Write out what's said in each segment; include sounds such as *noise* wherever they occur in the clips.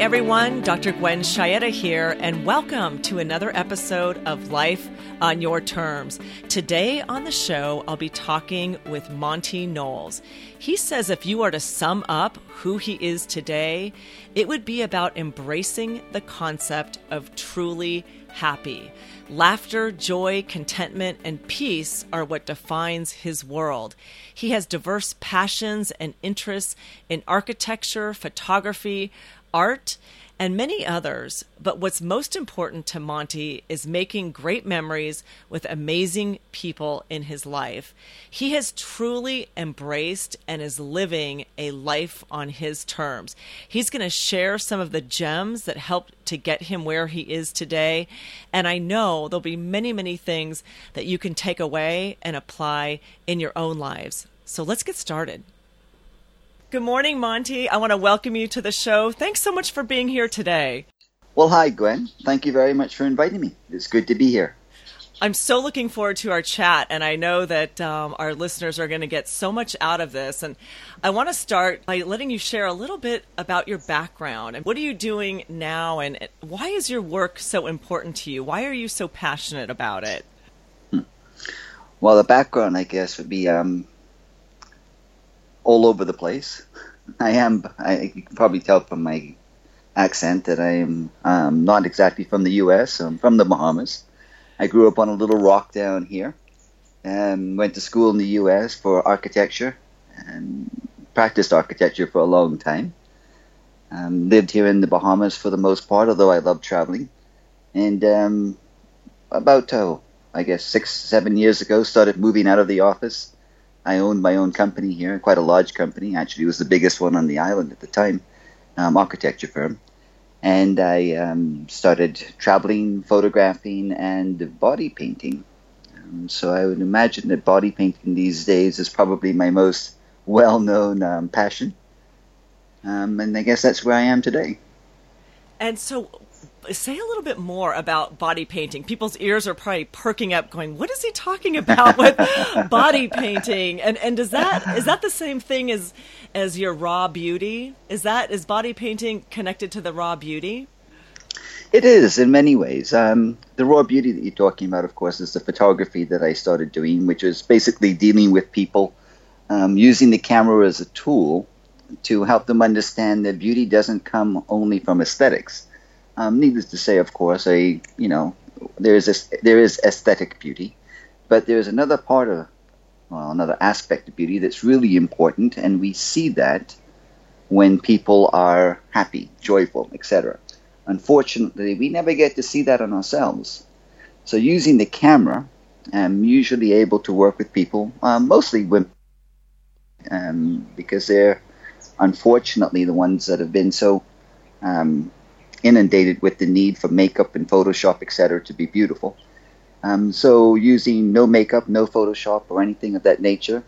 everyone. Dr. Gwen Chieta here, and welcome to another episode of Life on Your Terms. Today on the show, I'll be talking with Monty Knowles. He says if you are to sum up who he is today, it would be about embracing the concept of truly happy. Laughter, joy, contentment, and peace are what defines his world. He has diverse passions and interests in architecture, photography, art, and many others. But what's most important to Monty is making great memories with amazing people in his life. He has truly embraced and is living a life on his terms. He's going to share some of the gems that helped to get him where he is today. And I know there'll be many, many things that you can take away and apply in your own lives. So let's get started. Good morning, Monty. I want to welcome you to the show. Thanks so much for being here today. Well, hi, Gwen. Thank you very much for inviting me. It's good to be here. I'm so looking forward to our chat, and I know that um, our listeners are going to get so much out of this. And I want to start by letting you share a little bit about your background and what are you doing now, and why is your work so important to you? Why are you so passionate about it? Hmm. Well, the background, I guess, would be um, all over the place. I am. I, you can probably tell from my accent that I am um, not exactly from the U.S. I'm from the Bahamas. I grew up on a little rock down here, and went to school in the U.S. for architecture, and practiced architecture for a long time. Um, lived here in the Bahamas for the most part, although I love traveling. And um, about, oh, I guess six, seven years ago, started moving out of the office I owned my own company here, quite a large company. Actually, it was the biggest one on the island at the time, um, architecture firm. And I um, started traveling, photographing, and body painting. Um, so I would imagine that body painting these days is probably my most well-known um, passion. Um, and I guess that's where I am today. And so, say a little bit more about body painting. People's ears are probably perking up, going, "What is he talking about with *laughs* body painting?" And and does that is that the same thing as as your raw beauty? Is that is body painting connected to the raw beauty? It is in many ways. Um, the raw beauty that you're talking about, of course, is the photography that I started doing, which is basically dealing with people, um, using the camera as a tool to help them understand that beauty doesn't come only from aesthetics um, needless to say, of course, a you know there is a, there is aesthetic beauty, but there is another part of well, another aspect of beauty that's really important, and we see that when people are happy, joyful, etc. Unfortunately, we never get to see that on ourselves. So, using the camera, I'm usually able to work with people, um, mostly women, um, because they're unfortunately the ones that have been so um, inundated with the need for makeup and Photoshop, etc., to be beautiful. Um, so, using no makeup, no Photoshop, or anything of that nature,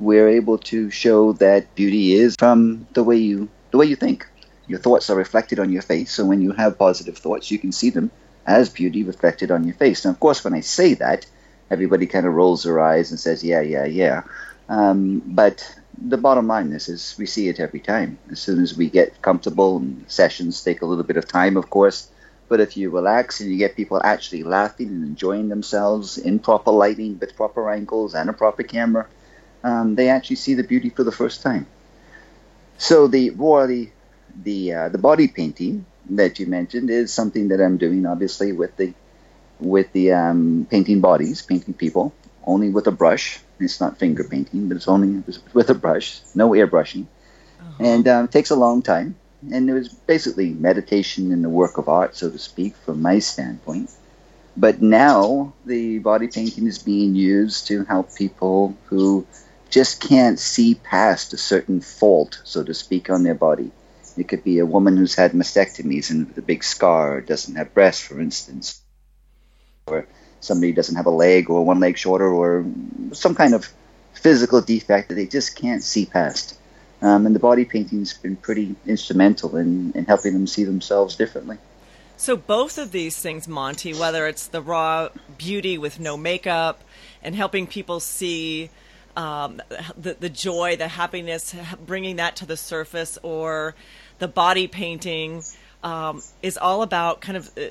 we're able to show that beauty is from the way you the way you think. Your thoughts are reflected on your face, so when you have positive thoughts, you can see them as beauty reflected on your face. Now, of course, when I say that, everybody kind of rolls their eyes and says, "Yeah, yeah, yeah." Um, but the bottom line is, is we see it every time. As soon as we get comfortable, and sessions take a little bit of time, of course. But if you relax and you get people actually laughing and enjoying themselves in proper lighting, with proper angles and a proper camera, um, they actually see the beauty for the first time. So the the the, uh, the body painting that you mentioned is something that I'm doing, obviously, with the with the um, painting bodies, painting people, only with a brush it's not finger painting, but it's only with a brush, no airbrushing, uh-huh. and um, it takes a long time. And it was basically meditation in the work of art, so to speak, from my standpoint. But now the body painting is being used to help people who just can't see past a certain fault, so to speak, on their body. It could be a woman who's had mastectomies and with a big scar, doesn't have breasts, for instance, or somebody doesn't have a leg or one leg shorter or some kind of physical defect that they just can't see past. Um, and the body painting's been pretty instrumental in, in helping them see themselves differently. So both of these things, Monty, whether it's the raw beauty with no makeup and helping people see um, the, the joy, the happiness, bringing that to the surface, or the body painting um, is all about kind of uh,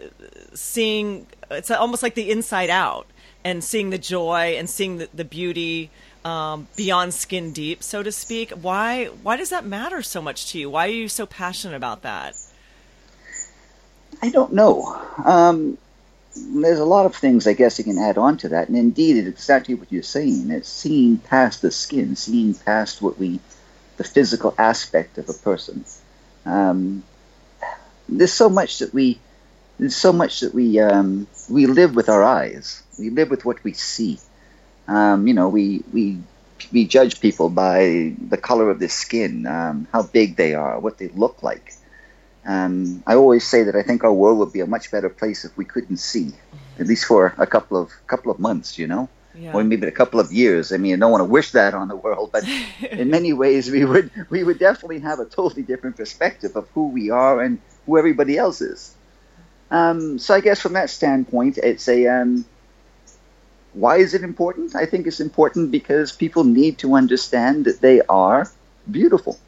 seeing. It's almost like the inside out and seeing the joy and seeing the, the beauty um, beyond skin deep, so to speak. Why why does that matter so much to you? Why are you so passionate about that? I don't know. Um, there's a lot of things I guess you can add on to that, and indeed, it's exactly what you're saying. It's seeing past the skin, seeing past what we, the physical aspect of a person. Um, there's so much that we, there's so much that we um, we live with our eyes. We live with what we see. Um, you know, we we we judge people by the color of their skin, um, how big they are, what they look like. Um, I always say that I think our world would be a much better place if we couldn't see, at least for a couple of couple of months, you know, yeah. or maybe a couple of years. I mean, I don't want to wish that on the world, but *laughs* in many ways, we would we would definitely have a totally different perspective of who we are and who everybody else is. Um, so I guess from that standpoint, it's a um, why is it important? I think it's important because people need to understand that they are beautiful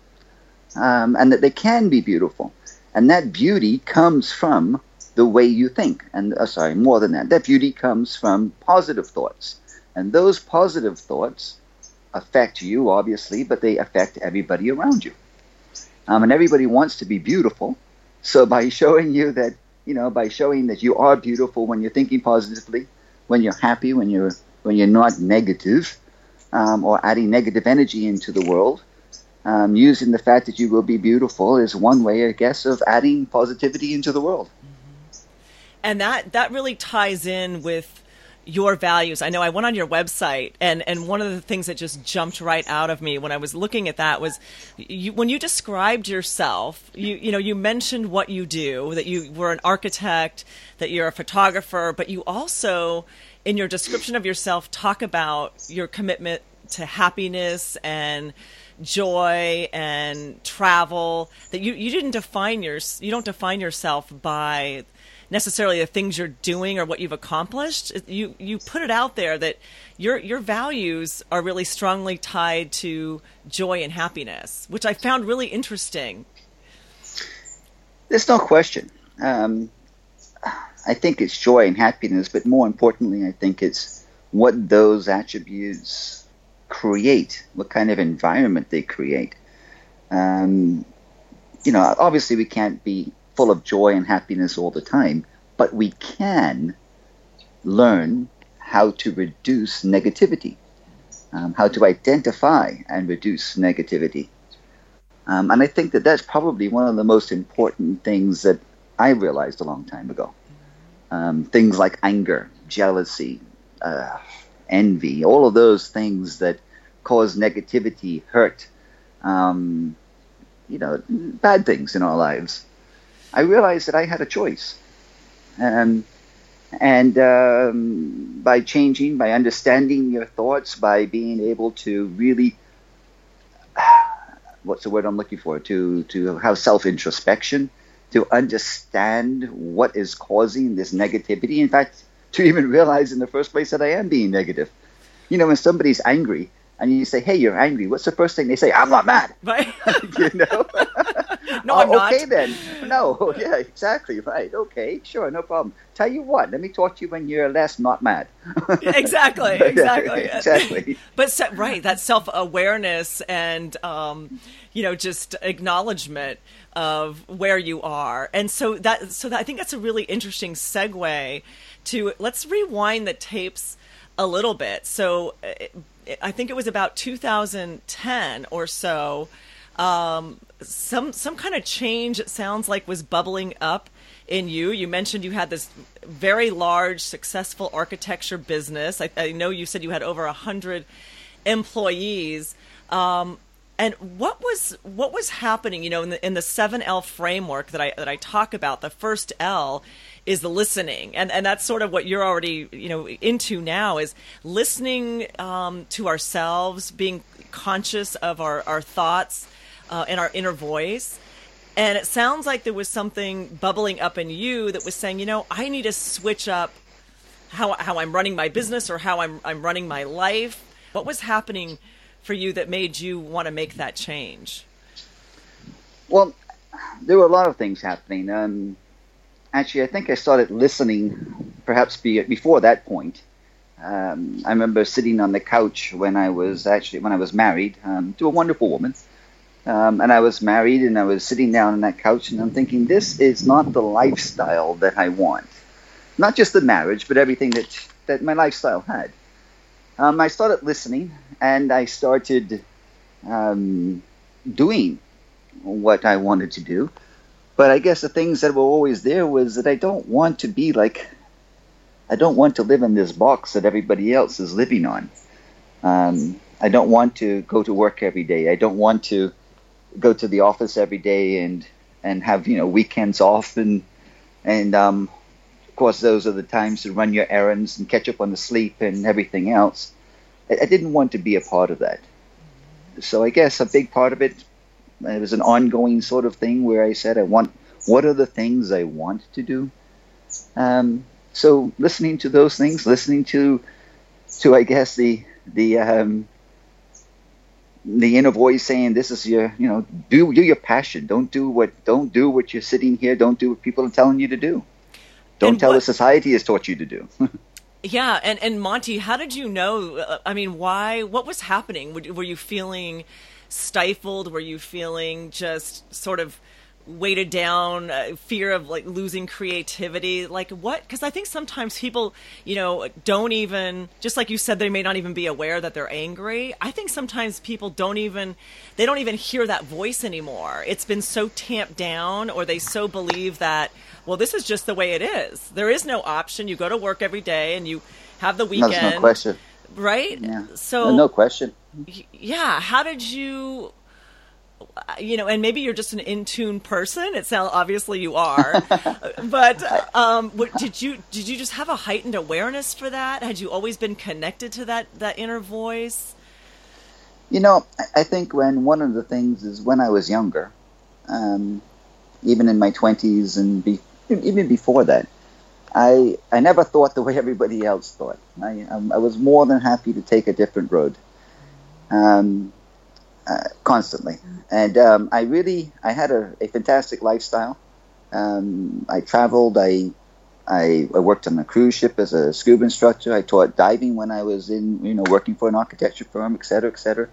um, and that they can be beautiful. And that beauty comes from the way you think. And uh, sorry, more than that, that beauty comes from positive thoughts. And those positive thoughts affect you, obviously, but they affect everybody around you. Um, and everybody wants to be beautiful. So by showing you that, you know, by showing that you are beautiful when you're thinking positively, when you're happy, when you're when you're not negative, um, or adding negative energy into the world, um, using the fact that you will be beautiful is one way, I guess, of adding positivity into the world. Mm-hmm. And that that really ties in with your values. I know I went on your website, and and one of the things that just jumped right out of me when I was looking at that was you, when you described yourself. You you know you mentioned what you do, that you were an architect, that you're a photographer, but you also in your description of yourself talk about your commitment to happiness and joy and travel that you, you didn't define your you don't define yourself by necessarily the things you're doing or what you've accomplished. You you put it out there that your your values are really strongly tied to joy and happiness which i found really interesting. There's no question. Um, i think it's joy and happiness but more importantly i think it's what those attributes create, what kind of environment they create. Um, you know, obviously we can't be full of joy and happiness all the time, but we can learn how to reduce negativity, um, how to identify and reduce negativity. Um, and I think that that's probably one of the most important things that I realized a long time ago. Um, things like anger, jealousy, uh, envy, all of those things that cause negativity, hurt, um, you know, bad things in our lives. I realized that I had a choice. Um, and um, by changing, by understanding your thoughts, by being able to really, *sighs* what's the word I'm looking for? To to have self introspection, to understand what is causing this negativity. In fact, to even realize in the first place that I am being negative. You know, when somebody's angry and you say, "Hey, you're angry," what's the first thing they say? "I'm not mad." Right. *laughs* you know. *laughs* *laughs* no, I'm not. Okay then. No. *laughs* Yeah. Exactly. Right. Okay. Sure. No problem. Tell you what. Let me talk to you when you're less not mad. *laughs* exactly. Exactly. exactly. But right, that self awareness and um, you know just acknowledgement of where you are, and so that so that, I think that's a really interesting segue to let's rewind the tapes a little bit. So, I think it was about 2010 or so. Um, some some kind of change. It sounds like was bubbling up in you. You mentioned you had this very large, successful architecture business. I, I know you said you had over a hundred employees. Um, and what was what was happening? You know, in the in the seven L framework that I that I talk about, the first L is the listening, and and that's sort of what you're already you know into now is listening um, to ourselves, being conscious of our our thoughts uh, and our inner voice. And it sounds like there was something bubbling up in you that was saying, you know, I need to switch up how how I'm running my business or how I'm I'm running my life. What was happening for you that made you want to make that change? Well, there were a lot of things happening. Um, actually, I think I started listening perhaps be, before that point. Um, I remember sitting on the couch when I was actually when I was married um, to a wonderful woman, um, and I was married and I was sitting down on that couch and I'm thinking this is not the lifestyle that I want, not just the marriage but everything that that my lifestyle had. Um, I started listening and I started um, doing what I wanted to do. But I guess the things that were always there was that I don't want to be like, I don't want to live in this box that everybody else is living on. Um, I don't want to go to work every day. I don't want to go to the office every day and and have you know weekends off and and um, of course those are the times to run your errands and catch up on the sleep and everything else. I, I didn't want to be a part of that. So I guess a big part of it it was an ongoing sort of thing where I said, I want, what are the things I want to do? Um, so listening to those things, listening to, to I guess the the um, the inner voice saying, "This is your, you know, do do your passion. Don't do what don't do what you're sitting here. Don't do what people are telling you to do. Don't and tell what, the society has taught you to do." *laughs* yeah, and and Monty, how did you know? Uh, I mean, why? What was happening? Were you feeling? stifled? Were you feeling just sort of weighted down uh, fear of like losing creativity. Like what because i think sometimes people you know don't even just like you said they may not even be aware that they're angry. I think sometimes people don't even they don't even hear that voice anymore. It's been so tamped down or they so believe that well this is just the way it is. There is no option. You go to work every day and you have the weekend no, no question. Right? Yeah. So no question. yeah. How did you you know and maybe you're just an in tune person. It sounds obviously you are. *laughs* But um what, did you did you just have a heightened awareness for that? Had you always been connected to that that inner voice? You know i think when one of the things is when i was younger um even in my 20s and be, even before that I I never thought the way everybody else thought. I um, I was more than happy to take a different road. Um, uh, constantly. And um, I really, I had a, a fantastic lifestyle. Um, I traveled. I, I, I worked on a cruise ship as a scuba instructor. I taught diving when I was in, you know, working for an architecture firm, et cetera, et cetera.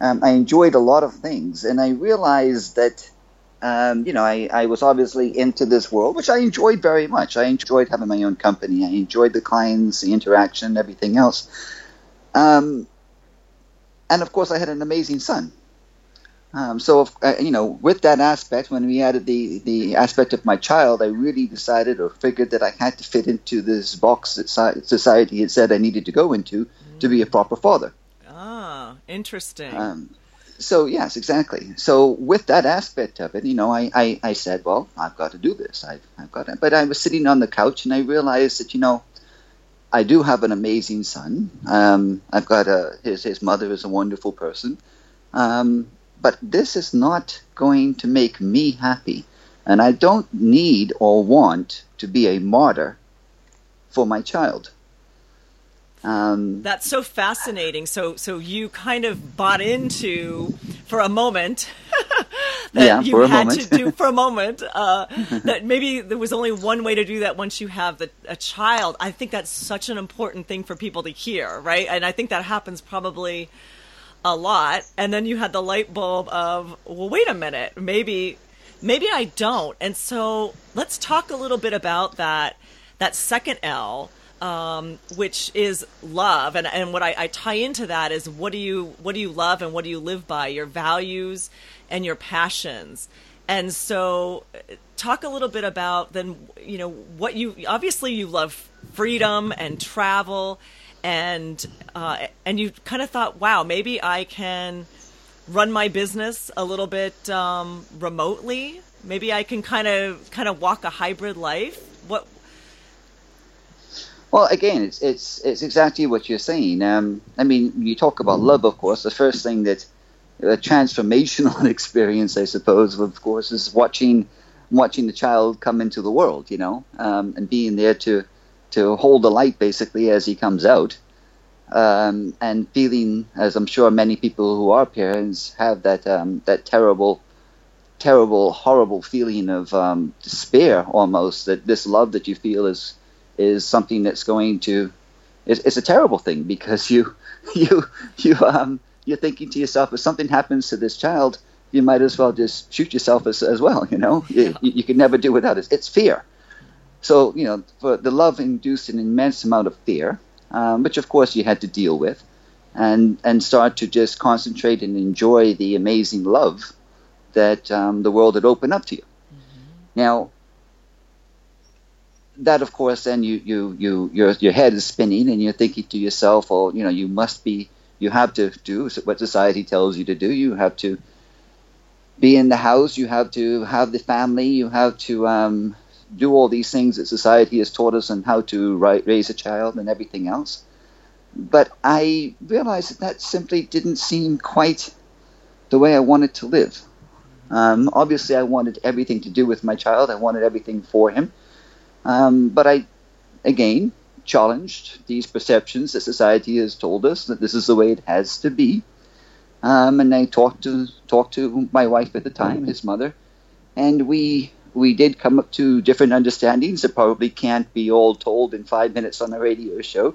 Um, I enjoyed a lot of things, and I realized that, um, you know, I, I was obviously into this world, which I enjoyed very much. I enjoyed having my own company. I enjoyed the clients, the interaction, everything else. Um, and of course, I had an amazing son. Um, so, if, uh, you know, with that aspect, when we added the, the aspect of my child, I really decided or figured that I had to fit into this box that society had said I needed to go into mm. to be a proper father. Ah, interesting. Um, so, yes, exactly. So, with that aspect of it, you know, I, I, I said, well, I've got to do this. I've, I've got to. But I was sitting on the couch and I realized that, you know, I do have an amazing son. Um, I've got a his his mother is a wonderful person, um, but this is not going to make me happy, and I don't need or want to be a martyr for my child. Um, That's so fascinating. So so you kind of bought into for a moment *laughs* that yeah, you had moment. to do *laughs* for a moment. Uh, that maybe there was only one way to do that once you have the, a child. I think that's such an important thing for people to hear, right? And I think that happens probably a lot. And then you had the light bulb of, well, wait a minute, maybe maybe I don't. And so let's talk a little bit about that that second L um, which is love. And, and what I, I, tie into that is what do you what do you love and what do you live by? Your values and your passions. And so, talk a little bit about then you know what you obviously you love freedom and travel, and uh, and you kind of thought, wow, maybe I can run my business a little bit um, remotely. Maybe I can kind of kind of walk a hybrid life. What well, again, it's it's it's exactly what you're saying. Um, I mean, you talk about love, of course. The first thing that a transformational *laughs* experience, I suppose, of course, is watching watching the child come into the world, you know, um, and being there to to hold the light basically as he comes out, um, and feeling, as I'm sure many people who are parents have that um, that terrible terrible, horrible feeling of um, despair almost that this love that you feel is is something that's going to it's, it's a terrible thing because you *laughs* you you um you're thinking to yourself if something happens to this child you might as well just shoot yourself as, as well you know you, you can never do without it it's fear so you know for the love induced an immense amount of fear um, which of course you had to deal with and and start to just concentrate and enjoy the amazing love that um, the world had opened up to you. Mm-hmm. Now, that of course, then you, you, you your your head is spinning and you're thinking to yourself, "Oh, you know, you must be, you have to do what society tells you to do. You have to be in the house. You have to have the family. You have to um, do all these things that society has taught us and how to raise a child and everything else." But I realized that that simply didn't seem quite the way I wanted to live. Um, obviously, I wanted everything to do with my child. I wanted everything for him. Um, but I, again, challenged these perceptions that society has told us that this is the way it has to be. Um, and I talked to talked to my wife at the time, his mother, and we we did come up to different understandings that probably can't be all told in five minutes on a radio show.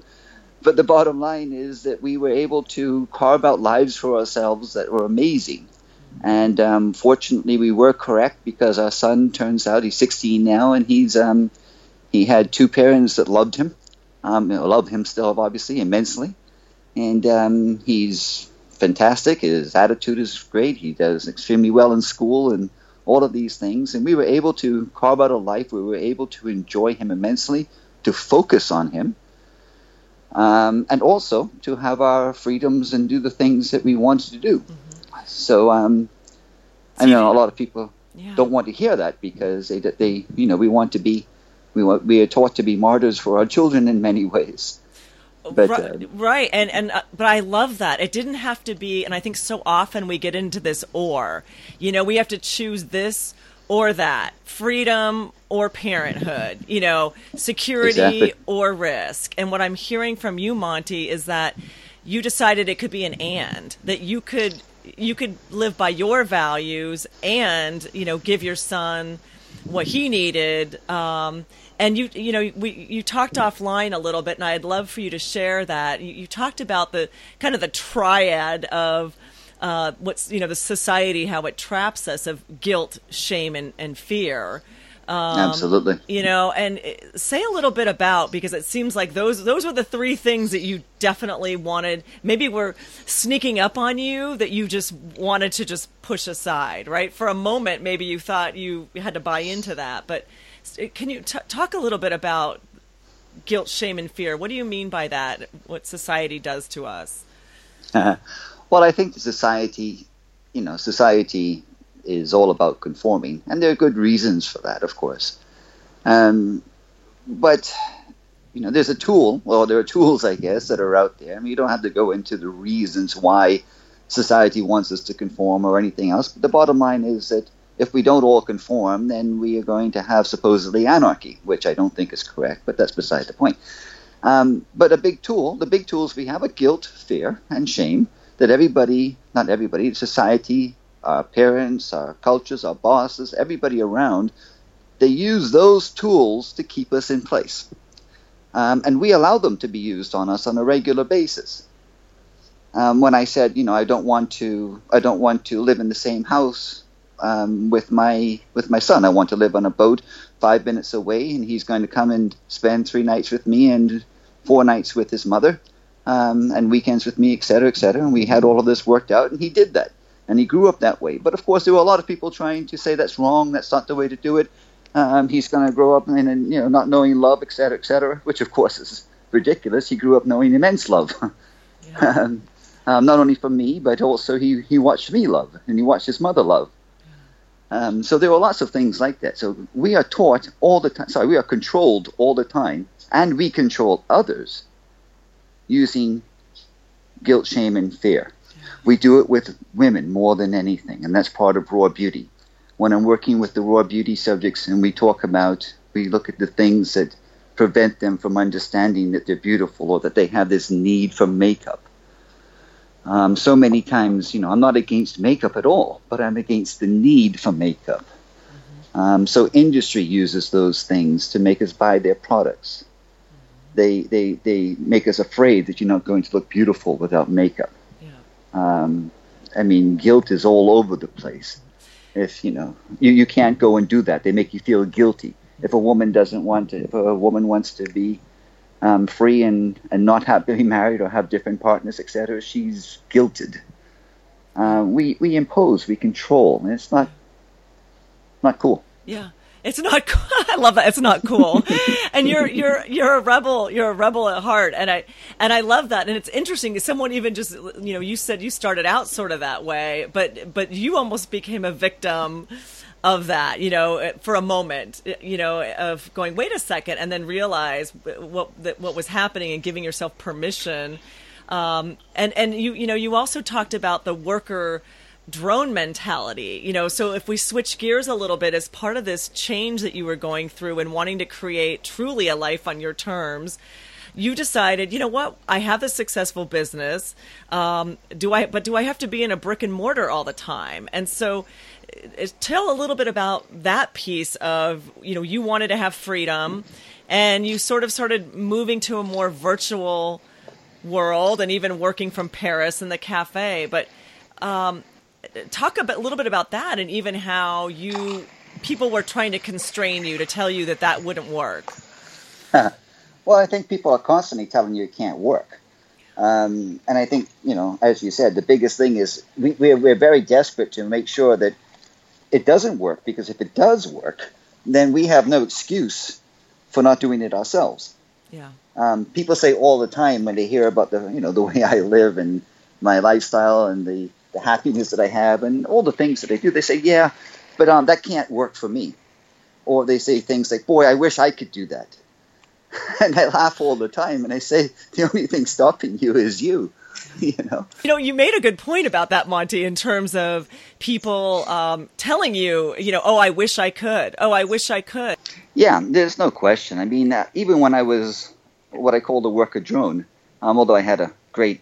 But the bottom line is that we were able to carve out lives for ourselves that were amazing. And um, fortunately, we were correct because our son turns out he's 16 now, and he's um, he had two parents that loved him, um, love him still obviously immensely, and um, he's fantastic. His attitude is great. He does extremely well in school and all of these things. And we were able to carve out a life where we were able to enjoy him immensely, to focus on him, um, and also to have our freedoms and do the things that we wanted to do. Mm-hmm. So, um, I know a lot of people yeah. don't want to hear that because they, they, you know, we want to be, we want, we are taught to be martyrs for our children in many ways. But, right, uh, right, and and uh, but I love that it didn't have to be, and I think so often we get into this or, you know, we have to choose this or that, freedom or parenthood, you know, security exactly. or risk. And what I'm hearing from you, Monty, is that you decided it could be an and that you could you could live by your values and you know give your son what he needed. Um, and you you know we you talked offline a little bit, and I'd love for you to share that. You, you talked about the kind of the triad of uh, what's you know the society how it traps us of guilt, shame, and, and fear. Um, Absolutely. You know, and uh, say a little bit about because it seems like those those were the three things that you definitely wanted. Maybe were sneaking up on you that you just wanted to just push aside, right? For a moment, maybe you thought you had to buy into that. But can you t- talk a little bit about guilt, shame, and fear? What do you mean by that? What society does to us? *laughs* Well, I think the society, you know, society is all about conforming, and there are good reasons for that, of course. Um, but you know, there's a tool. Well, there are tools, I guess, that are out there. I mean, you don't have to go into the reasons why society wants us to conform or anything else. But the bottom line is that if we don't all conform, then we are going to have supposedly anarchy, which I don't think is correct, but that's beside the point. Um, but a big tool, the big tools we have are guilt, fear, and shame that everybody, not everybody, society, our parents, our cultures, our bosses, everybody around, they use those tools to keep us in place. Um, and we allow them to be used on us on a regular basis. Um, when I said, you know, I don't want to, I don't want to live in the same house um, with my with my son. I want to live on a boat five minutes away, and he's going to come and spend three nights with me and four nights with his mother um, and weekends with me, et cetera, et cetera. And we had all of this worked out, and he did that. And he grew up that way. But of course, there were a lot of people trying to say that's wrong, that's not the way to do it. Um, he's going to grow up and, you know not knowing love, etc., cetera, et cetera, which of course is ridiculous. He grew up knowing immense love. *laughs* Yeah. um, um, not only from me, but also he, he watched me love, and he watched his mother love. Um, so there are lots of things like that. So we are taught all the time. Sorry, we are controlled all the time, and we control others using guilt, shame, and fear. We do it with women more than anything, and that's part of raw beauty. When I'm working with the raw beauty subjects and we talk about, we look at the things that prevent them from understanding that they're beautiful or that they have this need for makeup. Um, so many times, you know, I'm not against makeup at all, but I'm against the need for makeup. Mm-hmm. Um, so industry uses those things to make us buy their products. Mm-hmm. They, they, they make us afraid that you're not going to look beautiful without makeup. Um, I mean, guilt is all over the place. If you know, you, you can't go and do that. They make you feel guilty. If a woman doesn't want to, if a woman wants to be um, free and, and not have be married or have different partners, etc., she's guilted. Uh, we we impose, we control, and it's not not cool. Yeah. It's not. Cool. *laughs* I love that. It's not cool, and you're you're you're a rebel. You're a rebel at heart, and I and I love that. And it's interesting. Someone even just you know you said you started out sort of that way, but but you almost became a victim of that, you know, for a moment, you know, of going, wait a second, and then realize what what was happening and giving yourself permission. Um, and and you you know you also talked about the worker drone mentality you know so if we switch gears a little bit as part of this change that you were going through and wanting to create truly a life on your terms you decided, you know what, I have this successful business. Um, do I? But do I have to be in a brick and mortar all the time? And so, uh, tell a little bit about that piece of you know you wanted to have freedom, and you sort of started moving to a more virtual world, and even working from Paris in the cafe. But um, talk a, bit, little bit about that, and even how you people were trying to constrain you to tell you that that wouldn't work. *laughs* Well, I think people are constantly telling you it can't work. Um, and I think, you know, as you said, the biggest thing is we, we're, we're very desperate to make sure that it doesn't work because if it does work, then we have no excuse for not doing it ourselves. Yeah. Um, people say all the time when they hear about the, you know, the way I live and my lifestyle and the, the happiness that I have and all the things that I do, they say, yeah, but um, that can't work for me. Or they say things like, boy, I wish I could do that. *laughs* and I laugh all the time, and I say the only thing stopping you is you. *laughs* You know, you know, you made a good point about that, Monty, in terms of people um, telling you, you know, oh, I wish I could. Oh, I wish I could. Yeah, there's no question. I mean, uh, even when I was what I called a worker drone, um, although I had a great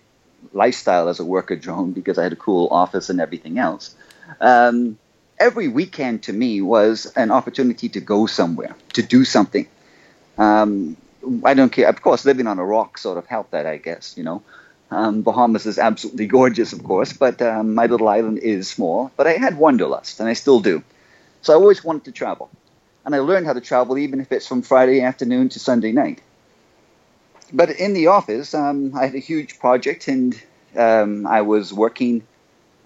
lifestyle as a worker drone because I had a cool office and everything else, um, every weekend to me was an opportunity to go somewhere, to do something. Um, I don't care. Of course, living on a rock sort of helped that, I guess, you know. Um, Bahamas is absolutely *laughs* gorgeous, of course, but um, my little island is small. But I had wanderlust, and I still do. So I always wanted to travel. And I learned how to travel, even if it's from Friday afternoon to Sunday night. But in the office, um, I had a huge project, and um, I was working.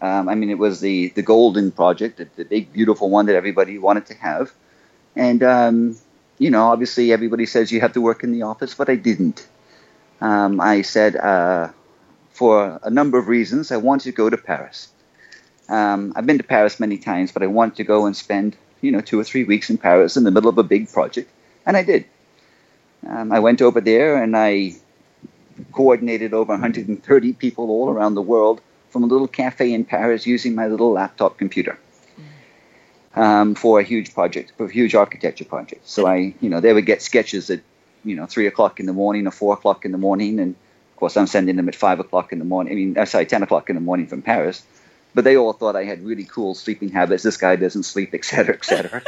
Um, I mean, it was the, the Golden Project, the, the, big, beautiful one that everybody wanted to have. And um, you know, obviously everybody says you have to work in the office, but I didn't. Um, I said, uh, for a number of reasons, I wanted to go to Paris. Um, I've been to Paris many times, but I wanted to go and spend, you know, two or three weeks in Paris in the middle of a big project, and I did. Um, I went over there and I coordinated over 130 people all around the world from a little cafe in Paris using my little laptop computer um, for a huge project, for a huge architecture project. So I, you know, they would get sketches at, you know, three o'clock in the morning or four o'clock in the morning, and of course I'm sending them at five o'clock in the morning. I mean, uh, sorry, ten o'clock in the morning from Paris. But they all thought I had really cool sleeping habits. This guy doesn't sleep, et cetera, et cetera.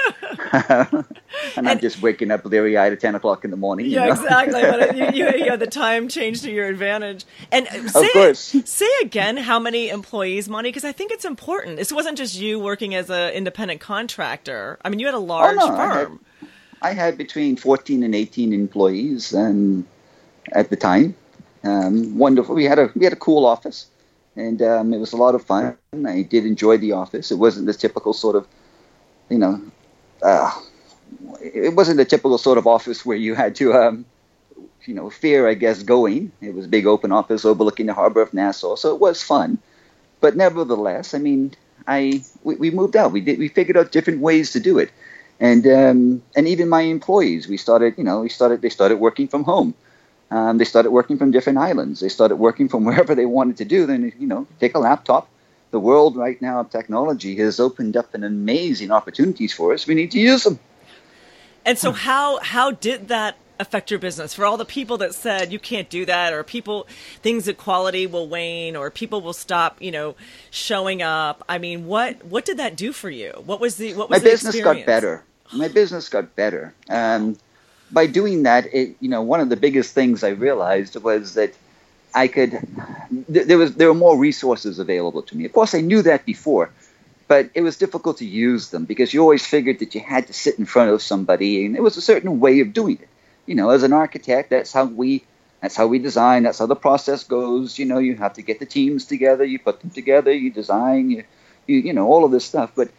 and, *laughs* *laughs* and, I'm just waking up bleary eyed at 10 o'clock in the morning. Yeah, know? exactly. *laughs* But you, you, you, the time changed to your advantage. And say, of course. say again how many employees, Monty, because I think it's important. This wasn't just you working as an independent contractor. I mean, you had a large oh, no, firm. I had, I had, between 14 and 18 employees and at the time. Um, wonderful. We had a we had a cool office and um, it was a lot of fun. I did enjoy the office. It wasn't the typical sort of, you know, uh, it wasn't the typical sort of office where you had to, um, you know, fear, I guess, going. It was a big open office overlooking the harbor of Nassau, so it was fun. But nevertheless, I mean, I we, we moved out. We did we figured out different ways to do it, and um, and even my employees, we started, you know, we started they started working from home. Um, they started working from different islands. They started working from *laughs* wherever they wanted to do. Then, you know, take a laptop. The world right now of technology has opened up an amazing opportunities for us. We need to use them. And so, how how did that affect your business? For all the people that said you can't do that, or people things of quality will wane, or people will stop, you know, showing up. I mean, what what did that do for you? What was the what was my business experience? got better. My business got better. Um, by doing that, it you know one of the biggest things I realized was that I could th- there was there were more resources available to me. Of course, I knew that before, but it was difficult to use them because you always figured that you had to sit in front of somebody, and there was a certain way of doing it. You know, as an architect, that's how we that's how we design. That's how the process goes. You know, you have to get the teams together, you put them together, you design, you you, you know all of this stuff, but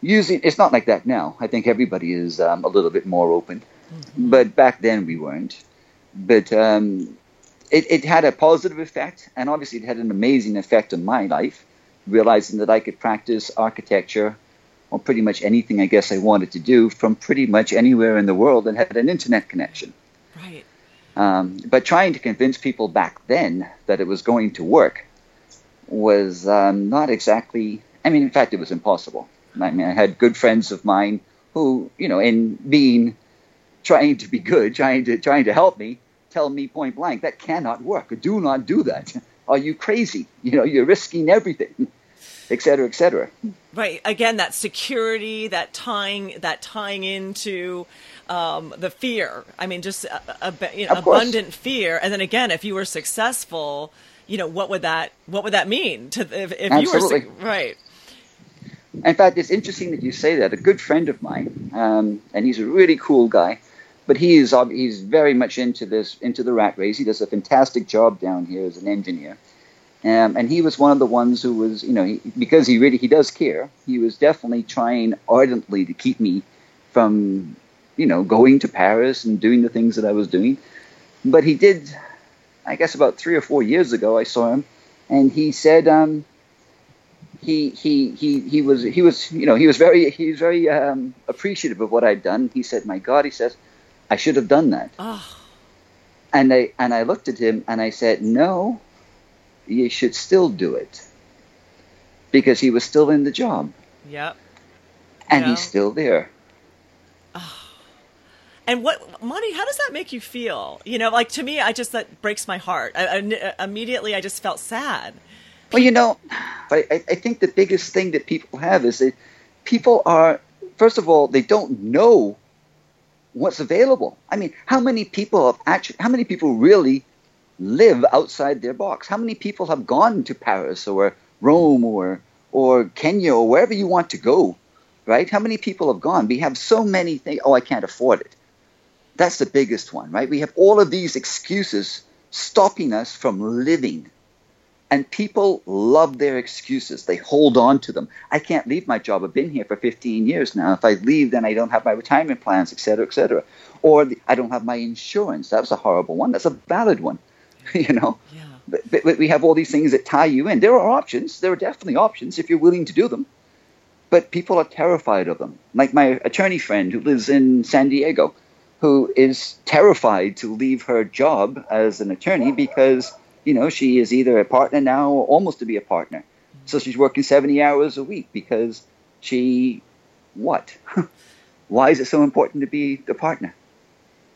using it's not like that now. I think everybody is um, a little bit more open, mm-hmm. but back then we weren't. But um, it, it had a positive effect, and obviously it had an amazing effect on my life, realizing that I could practice architecture or pretty much anything I guess I wanted to do from pretty much anywhere in the world and had an internet connection. Right. Um, but trying to convince people back then that it was going to work was um, not exactly. I mean, in fact, it was impossible. I mean, I had good friends of mine who, you know, in being trying to be good, trying to trying to help me, tell me point blank that cannot work. Do not do that. *laughs* Are you crazy? You know, you're risking everything, et cetera, et cetera. Right. Again, that security, that tying, that tying into um, the fear. I mean, just a, a, you know, abundant fear. And then again, if you were successful, you know, what would that what would that mean to if, if you were right? In fact, it's interesting that you say that. A good friend of mine, um, and he's a really cool guy, but he is he's very much into this into the rat race. He does a fantastic job down here as an engineer, um, and he was one of the ones who was you know he, because he really he does care. He was definitely trying ardently to keep me from you know going to Paris and doing the things that I was doing. But he did, I guess about three or four years ago, I saw him, and he said. Um, he he he he was he was you know he was very he was very um, appreciative of what I'd done. He said, "My God," he says, "I should have done that." Oh. And I and I looked at him and I said, "No, you should still do it," because he was still in the job. Yep. And he's still there. Oh. And what, Monty? How does that make you feel? You know, like to me, I just that breaks my heart. I, I, immediately, I just felt sad well, you know, I, I think the biggest thing that people have is that people are, first of all, they don't know what's available. I mean, how many people have actually, how many people really live outside their box? How many people have gone to Paris or Rome or or Kenya or wherever you want to go, right? How many people have gone? We have so many things. Oh, I can't afford it. That's the biggest one, right? We have all of these excuses stopping us from living and people love their excuses. They hold on to them. I can't leave my job. I've been here for 15 years now. If I leave, then I don't have my retirement plans, et cetera, et cetera. Or the, I don't have my insurance. That's a horrible one. That's a valid one, *laughs* you know. Yeah. But, but, but we have all these things that tie you in. There are options. There are definitely options if you're willing to do them. But people are terrified of them. Like my attorney friend who lives in San Diego, who is terrified to leave her job as an attorney because – you know, she is either a partner now or almost to be a partner. So she's working 70 hours a week because she, what? *laughs* Why is it so important to be the partner?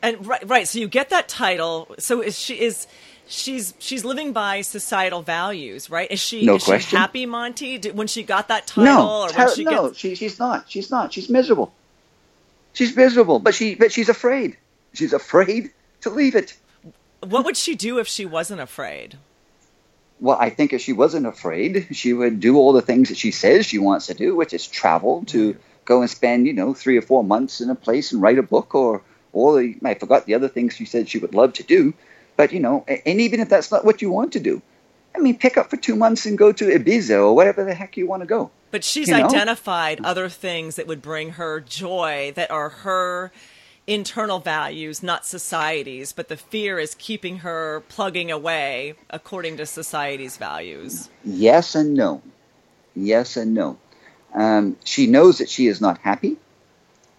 And right, right. So you get that title. So is she is she's she's living by societal values, right? Is she no is question. she happy, Monty, Did, when she got that title? No, or when she no, gets... she, she's not. She's not. She's miserable. She's miserable, but she but she's afraid. She's afraid to leave it. What would she do if she wasn't afraid? Well, I think if she wasn't afraid, she would do all the things that she says she wants to do, which is travel to go and spend, you know, three or four months in a place and write a book or all the, I forgot the other things she said she would love to do. But, you know, and even if that's not what you want to do, I mean, pick up for two months and go to Ibiza or whatever the heck you want to go. But she's you know? identified other things that would bring her joy that are her internal values, not society's, but the fear is keeping her plugging away according to society's values. Yes and no. Yes and no. Um, she knows that she is not happy,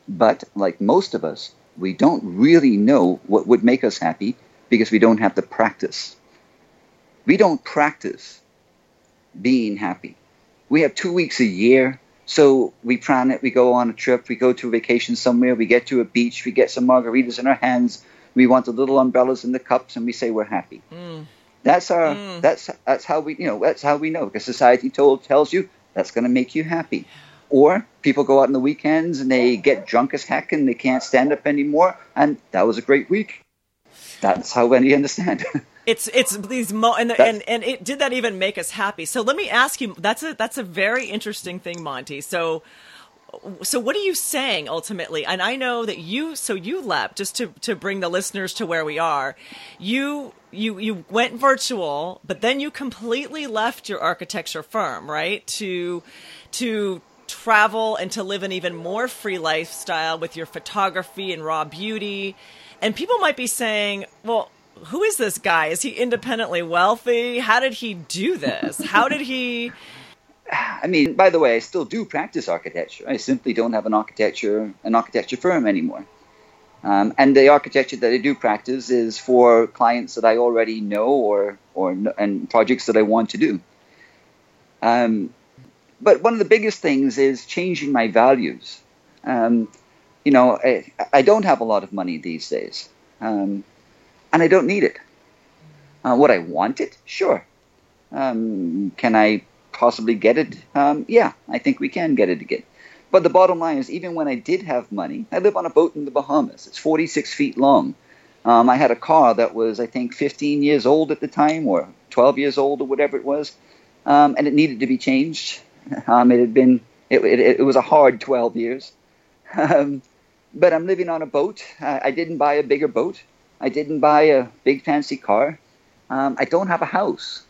but like most of us, we don't really know what would make us happy because we don't have the practice. We don't practice being happy. We have two weeks a year So we plan it. We go on a trip. We go to a vacation somewhere. We get to a beach. We get some margaritas in our hands. We want the little umbrellas in the cups, and we say we're happy. Mm. That's our. Mm. That's that's how we. You know. That's how we know because society told tells you that's going to make you happy. Or people go out on the weekends and they get drunk as heck and they can't stand up anymore, and that was a great week. That's how many *laughs* understand. It's it's these mo and and and it did that even make us happy. So let me ask you. That's a that's a very interesting thing, Monty. So so what are you saying ultimately and i know that you so you left just to to bring the listeners to where we are you you you went virtual but then you completely left your architecture firm right to to travel and to live an even more free lifestyle with your photography and raw beauty and people might be saying well who is this guy? Is he independently wealthy? How did he do this? How did he? *sighs* I mean, by the way, I still do practice architecture. I simply don't have an architecture an architecture firm anymore. Um, and the architecture that I do practice is for clients that I already know or or and projects that I want to do. Um, but one of the biggest things is changing my values. Um, you know, I, I, don't have a lot of money these days. Um, and I don't need it. Uh, would I want it? Sure. Um, can I possibly get it? Um, yeah, I think we can get it again. But the bottom line is, even when I did have money, I live on a boat in the Bahamas. It's 46 feet long. Um, I had a car that was, I think, 15 years old at the time, or 12 years old, or whatever it was, um, and it needed to be changed. *laughs* Um, it had been, it, it, it, was a hard 12 years. *laughs* Um, but I'm living on a boat. Uh, I didn't buy a bigger boat. I didn't buy a big fancy car. Um, I don't have a house.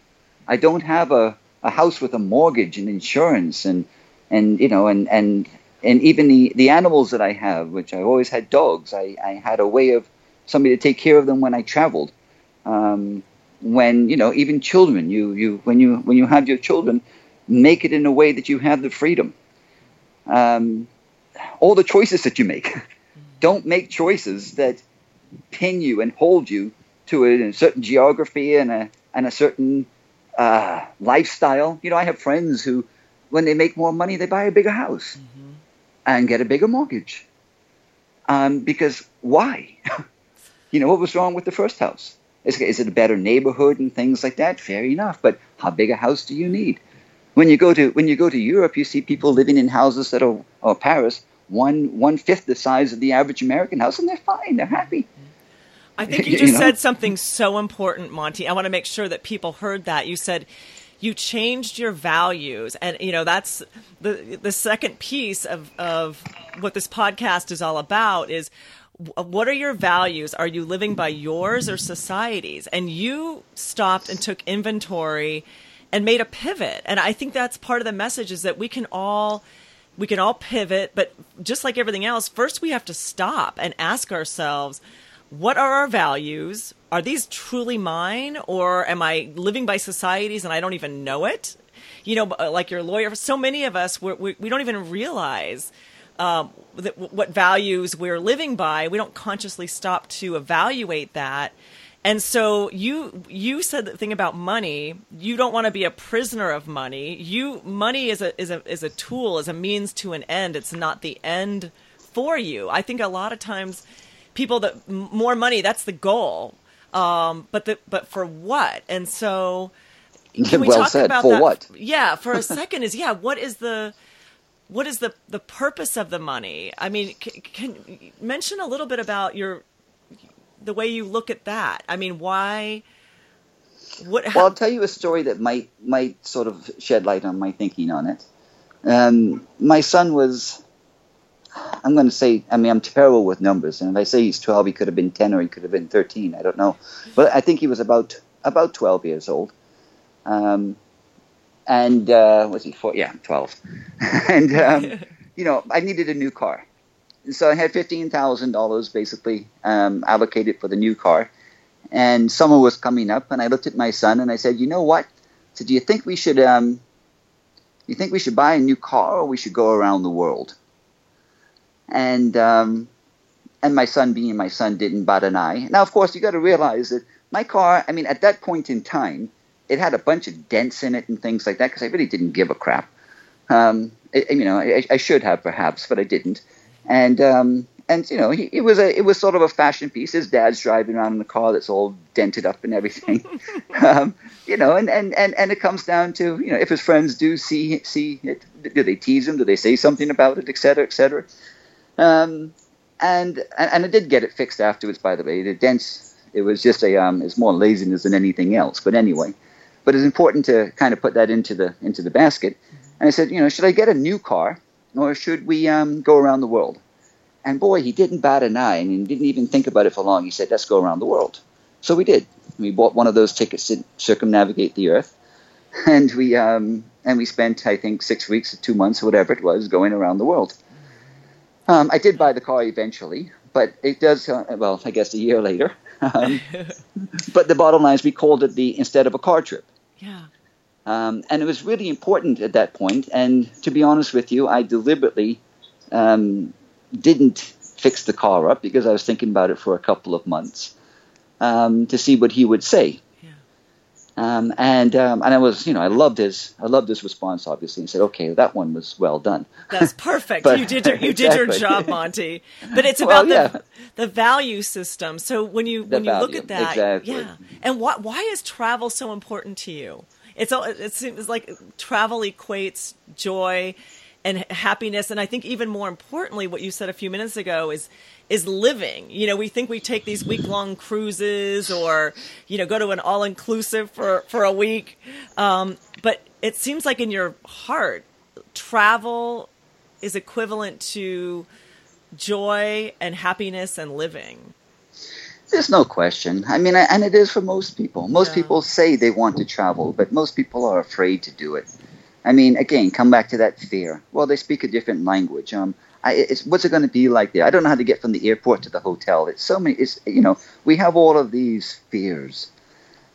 I don't have a, a house with a mortgage and insurance and and you know and and and even the, the animals that I have, which I always had dogs. I, I had a way of somebody to take care of them when I traveled. Um, when you know even children, you you when you when you have your children, make it in a way that you have the freedom. Um, all the choices that you make, *laughs* don't make choices that pin you and hold you to a, a certain geography and a and a certain uh, lifestyle. You know, I have friends who, when they make more money, they buy a bigger house mm-hmm. and get a bigger mortgage. Um, because why? *laughs* you know, what was wrong with the first house? Is, is it a better neighborhood and things like that? Fair enough, but how big a house do you need? When you go to when you go to Europe, you see people living in houses that are or Paris one one fifth the size of the average American house, and they're fine. They're happy. I think *laughs* you just you know? said something so important, Monty. I want to make sure that people heard that. You said you changed your values, and you know that's the the second piece of of what this podcast is all about is uh, what are your values? Are you living by yours or society's? And you stopped and took inventory and made a pivot. And I think that's part of the message is that we can all we can all pivot, but just like everything else, first we have to stop and ask ourselves, what are our values? Are these truly mine, or am I living by societies and I don't even know it? You know, uh, like your lawyer, so many of us we're, we we don't even realize um, that, what values we're living by. We don't consciously stop to evaluate that. And so you you said the thing about money. You don't want to be a prisoner of money. You money is a is a is a tool, is a means to an end. It's not the end for you. I think a lot of times people that more money that's the goal. Um, but the but for what? And so can we *laughs* well talk said. about for that? what? *laughs* Yeah, for a *laughs* second is yeah. What is the what is the the purpose of the money? I mean, can, can mention a little bit about your the way you look at that. I mean, why? What? Well, I'll tell you a story that might might sort of shed light on my thinking on it. Um, my son was. I'm going to say, I mean, I'm terrible with numbers, and if I say he's 12, he could have been 10 or he could have been 13. I don't know, but I think he was about about 12 years old. Um, and uh, was he four? Yeah, 12. *laughs* and um, you know, I needed a new car, so I had fifteen thousand dollars basically um, allocated for the new car, and summer was coming up, and I looked at my son and I said, "You know what? So do you think we should um, you think we should buy a new car or we should go around the world?" And um, and my son, being my son, didn't bat an eye. Now, of course, you got to realize that my car. I mean, at that point in time, it had a bunch of dents in it and things like that because I really didn't give a crap. Um, I, you know, I, I, should have perhaps, but I didn't. And um, and you know, he, it was a it was sort of a fashion piece. His dad's driving around in a car that's all dented up and everything, *laughs* um, you know. And, and, and, and it comes down to you know if his friends do see see it, do they tease him? Do they say something about it, et cetera, et cetera? Um, and and I did get it fixed afterwards. By the way, the dents it was just a um, it's more laziness than anything else. But anyway, but it's important to kind of put that into the into the basket. And I said, you know, should I get a new car or should we um, go around the world? And boy, he didn't bat an eye and he didn't even think about it for long. He said, let's go around the world. So we did. We bought one of those tickets to circumnavigate the earth. *laughs* And we, um, and we spent, I think, six weeks or two months or whatever it was going around the world. Um, I did buy the car eventually, but it does, uh, well, I guess a year later. *laughs* Um, but the bottom line is we called it the instead of a car trip. Yeah. Um, and it was really important at that point. And to be honest with you, I deliberately um, didn't fix the car up because I was thinking about it for a couple of months um, to see what he would say. Um, and um, and I was, you know, I loved his, I loved his response, obviously, and said, okay, that one was well done. That's *laughs* perfect. but, you did your, you did your job, Monty. But it's about well, yeah. the the value system. So when you the when you value, look at that, exactly. yeah. And why why is travel so important to you? It's all it seems like travel equates joy and happiness and i think even more importantly what you said a few minutes ago is is living you know we think we take these week long cruises or you know go to an all inclusive for for a week um, but it seems like in your heart travel is equivalent to joy and happiness and living there's no question. I mean, and it is for most people. Most yeah. people say they want to travel, but most people are afraid to do it. I mean, again, come back to that fear. Well, they speak a different language. Um, I, what's it going to be like there? I don't know how to get from the airport to the hotel. It's so many. It's you know, we have all of these fears.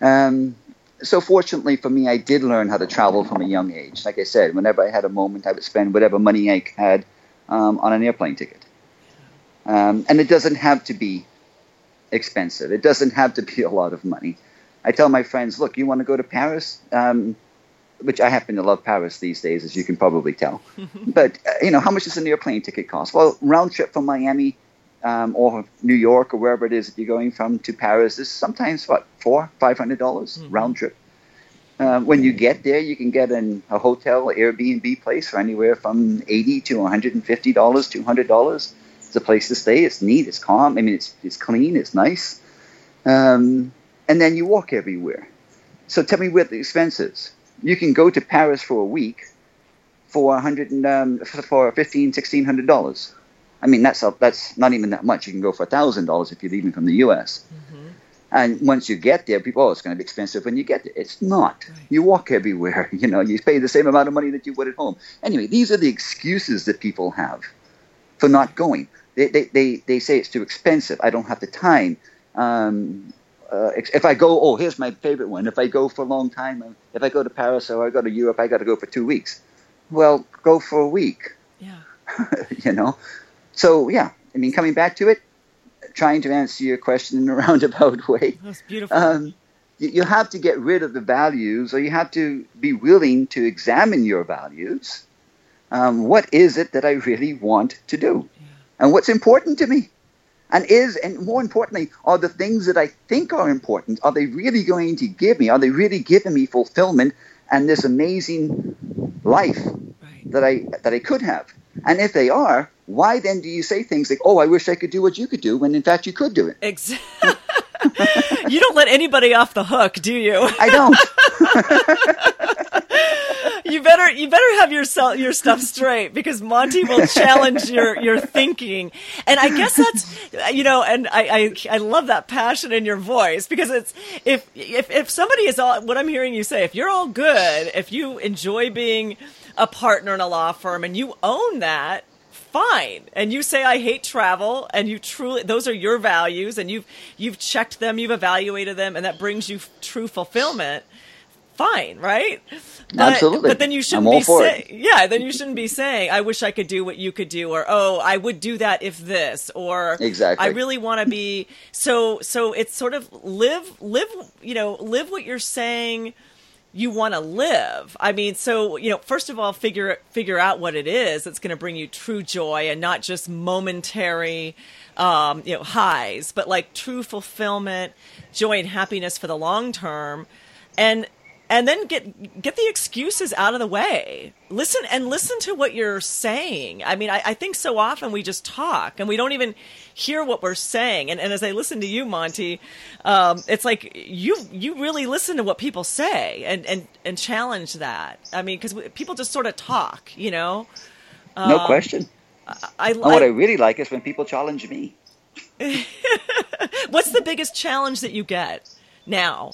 Um, so fortunately for me, I did learn how to travel from a young age. Like I said, whenever I had a moment, I would spend whatever money I had um, on an airplane ticket. Um, and it doesn't have to be expensive. It doesn't have to be a lot of money. I tell my friends, look, you want to go to Paris? Um, which I happen to love Paris these days, as you can probably tell. *laughs* but uh, you know, how much does an airplane ticket cost? Well, round trip from Miami um, or New York or wherever it is that you're going from to Paris is sometimes what four, five hundred dollars mm-hmm. round trip. Uh, when you get there, you can get in a hotel, Airbnb place for anywhere from eighty to one hundred and fifty dollars, two hundred dollars. It's a place to stay. It's neat. It's calm. I mean, it's it's clean. It's nice. Um, and then you walk everywhere. So tell me what the expense is you can go to Paris for a week for a hundred um, for fifteen, sixteen hundred dollars. I mean, that's a, that's not even that much. You can go for a thousand dollars if you're leaving from the U.S. Mm-hmm. And once you get there, people, oh, it's going to be expensive when you get there. It's not. Right. You walk everywhere. *laughs* You know, you pay the same amount of money that you would at home. Anyway, these are the excuses that people have for not going. They, they, they, they say it's too expensive. I don't have the time. Um, uh, if I go, oh, here's my favorite one. If I go for a long time, uh, if I go to Paris or I go to Europe, I got to go for two weeks. Well, go for a week. Yeah. *laughs* you know, so yeah. I mean, coming back to it, trying to answer your question in a *laughs* roundabout way. That's beautiful. Um, you, you have to get rid of the values, or you have to be willing to examine your values. Um, what is it that I really want to do, yeah. and what's important to me? And is, and more importantly, are the things that I think are important, are they really going to give me, are they really giving me fulfillment and this amazing life right. that I that I could have? And if they are, why then do you say things like, "Oh, I wish I could do what you could do," when in fact you could do it? Exactly. *laughs* you don't let anybody off the hook, do you? I don't. *laughs* *laughs* you better you better have your your stuff straight because Monty will challenge your your thinking. And I guess that's you know, and I, I I love that passion in your voice because it's if if if somebody is all what I'm hearing you say, if you're all good, if you enjoy being a partner in a law firm and you own that, fine and you say i hate travel and you truly those are your values and you've you've checked them you've evaluated them and that brings you true fulfillment fine right but, absolutely but then you shouldn't be saying yeah then you shouldn't be saying i wish i could do what you could do or oh i would do that if this or exactly i really want to be *laughs* so so it's sort of live live you know live what you're saying you want to live. I mean, so you know, first of all, figure figure out what it is that's going to bring you true joy and not just momentary, um, you know, highs, but like true fulfillment, joy, and happiness for the long term. And and then get get the excuses out of the way. Listen and listen to what you're saying. I mean, I, I, think so often we just talk and we don't even hear what we're saying. And, and as I listen to you, Monty, um, it's like you you really listen to what people say and and and challenge that. I mean, because people just sort of talk, you know. No um, question. I, I, what I really like is when people challenge me. *laughs* What's the biggest challenge that you get now?